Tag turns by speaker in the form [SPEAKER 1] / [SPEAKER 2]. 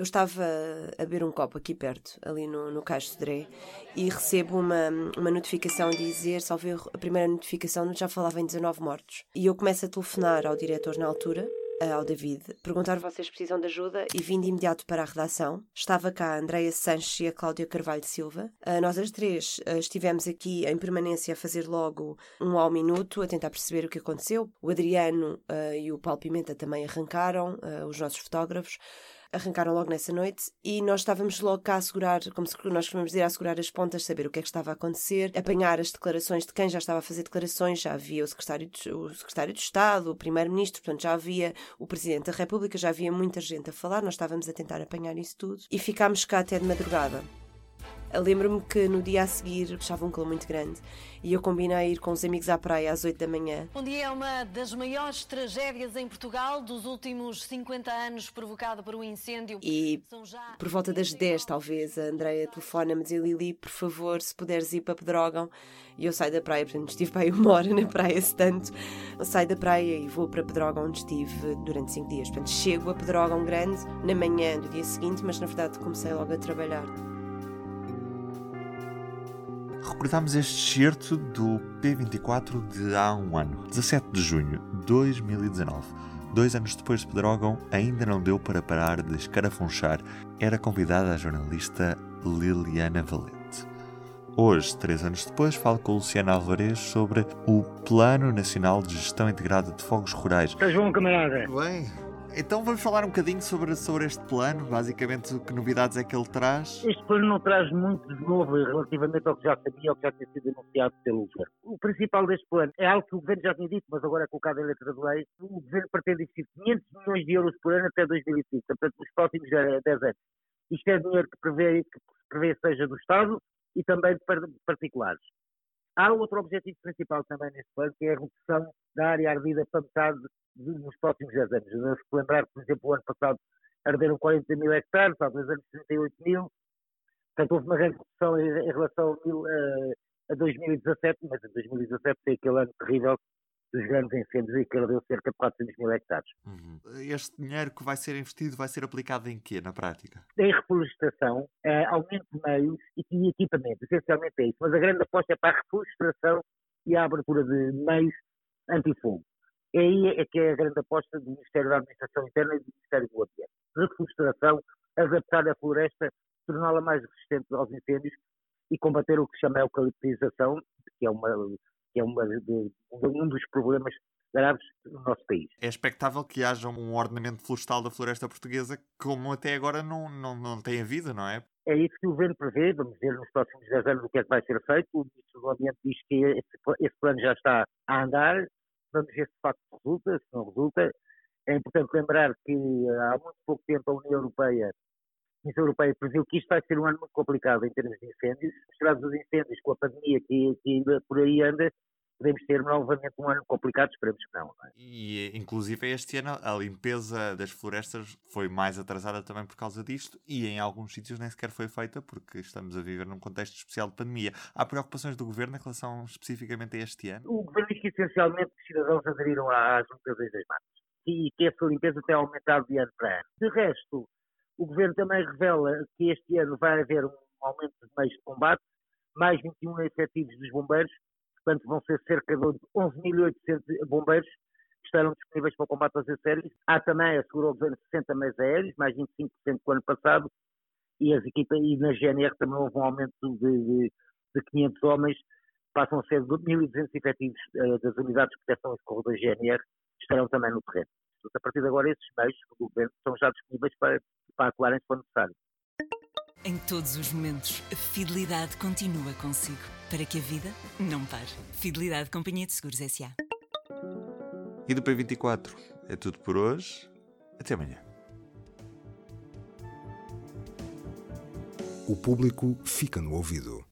[SPEAKER 1] Eu estava a beber um copo aqui perto, ali no, no Caixo Sodré, e recebo uma, uma notificação a dizer, salvo a primeira notificação já falava em 19 mortos. E eu começo a telefonar ao diretor na altura, ao David, perguntar vocês precisam de ajuda e vim de imediato para a redação. Estava cá a Andreia Sanches e a Cláudia Carvalho de Silva. Uh, nós as três uh, estivemos aqui em permanência a fazer logo um ao minuto, a tentar perceber o que aconteceu. O Adriano e o Paulo Pimenta também arrancaram, os nossos fotógrafos arrancaram logo nessa noite e nós estávamos logo cá a assegurar, como se nós costumamos dizer, a assegurar as pontas, saber o que é que estava a acontecer, apanhar as declarações de quem já estava a fazer declarações, já havia o secretário de, o secretário de Estado, o primeiro-ministro, portanto já havia o presidente da República, já havia muita gente a falar, nós estávamos a tentar apanhar isso tudo e ficámos cá até de madrugada. Lembro-me que no dia a seguir estava um calor muito grande e eu combinei ir com os amigos à praia às 8 da manhã.
[SPEAKER 2] Um dia é uma das maiores tragédias em Portugal dos últimos 50 anos provocada por um incêndio.
[SPEAKER 1] E por volta das 10 talvez a Andreia telefona-me e diz Lili, por favor, se puderes ir para Pedrógão. E eu saio da praia, portanto estive para aí uma hora na praia se tanto. Eu saio da praia e vou para Pedrógão onde estive durante 5 dias. Portanto chego a Pedrógão grande na manhã do dia seguinte, mas na verdade comecei logo a trabalhar
[SPEAKER 3] recordámos este excerto do P24 de há um ano, 17 de junho de 2019. Dois anos depois de Pedrógão, ainda não deu para parar de escarafunchar. Era convidada a jornalista Liliana Valente. Hoje, três anos depois, falo com Luciana Alvarez sobre o Plano Nacional de Gestão Integrada de Fogos Rurais.
[SPEAKER 4] Estás bom, camarada?
[SPEAKER 3] Bem, então vamos falar um bocadinho sobre, sobre este plano, basicamente que novidades é que ele traz?
[SPEAKER 4] Este plano não traz muito de novo relativamente ao que já sabia ou que já tinha sido anunciado pelo governo. O principal deste plano é algo que o governo já tinha dito, mas agora é colocado em letra de lei. O governo pretende investir 500 milhões de euros por ano até 2025, portanto, nos próximos 10 anos. Isto é dinheiro que prevê, que prevê seja do Estado e também de particulares. Há outro objetivo principal também neste plano, que é a redução da área ardida para metade nos próximos 10 anos. Devemos lembrar que, por exemplo, o ano passado arderam 40 mil hectares, há dois anos 38 mil. Portanto, houve uma grande redução em, relação a, a 2017, mas em 2017 foi aquele ano terrível dos grandes incêndios e que ardeu cerca de 400 mil hectares.
[SPEAKER 3] Uhum. Este dinheiro que vai ser investido vai ser aplicado em quê, na prática?
[SPEAKER 4] Em reflorestação, é, aumento de meios e equipamento, essencialmente é isso. Mas a grande aposta é para a reflorestação e a abertura de meios antifogo. É aí é que é a grande aposta do Ministério da Administração Interna e do Ministério do Ambiente. Reflorestação, adaptar a floresta, torná-la mais resistente aos incêndios e combater o que se chama eucaliptização, que é, uma, que é uma de, um dos problemas graves no nosso país.
[SPEAKER 3] É expectável que haja um ordenamento florestal da floresta portuguesa como até agora não, não, não tem havido, não é?
[SPEAKER 4] É isso que o governo prevê, vamos ver nos próximos 10 anos o que é que vai ser feito. O Ministro do Ambiente diz que esse, esse plano já está a andar, vamos ver se de facto resulta, se não resulta. É importante lembrar que há muito pouco tempo a União Europeia, a União Europeia previu que isto vai ser um ano muito complicado em termos de incêndios. Misturados os incêndios com a pandemia que, que ainda por aí anda, podemos ter novamente um ano complicado, esperemos que não. não é?
[SPEAKER 3] E, inclusive, este ano a limpeza das florestas foi mais atrasada também por causa disto e em alguns sítios nem sequer foi feita porque estamos a viver num contexto especial de pandemia. Há preocupações do Governo em relação especificamente a este ano?
[SPEAKER 4] O Governo diz que essencialmente os cidadãos aderiram às limpezas das matas e que essa limpeza tem aumentado de ano para ano. De resto, o Governo também revela que este ano vai haver um aumento de meios de combate, mais 21 efetivos dos bombeiros, portanto vão ser cerca de 11.800 bombeiros que estarão disponíveis para o combate aos incêndios. Há também, assegurou o governo, 60 meios aéreos, mais 25% do ano passado, e as equipas, e na GNR também houve um aumento de, de, de 500 homens, passam a ser 1.200 efetivos uh, das unidades de proteção e socorro da GNR, estarão também no terreno. Portanto, a partir de agora, esses meios do governo estão já disponíveis para, para atuarem se for necessário.
[SPEAKER 5] Em todos os momentos, a fidelidade continua consigo, para que a vida não pare. Fidelidade Companhia de Seguros S.A.
[SPEAKER 3] E do P24 é tudo por hoje. Até amanhã.
[SPEAKER 6] O público fica no ouvido.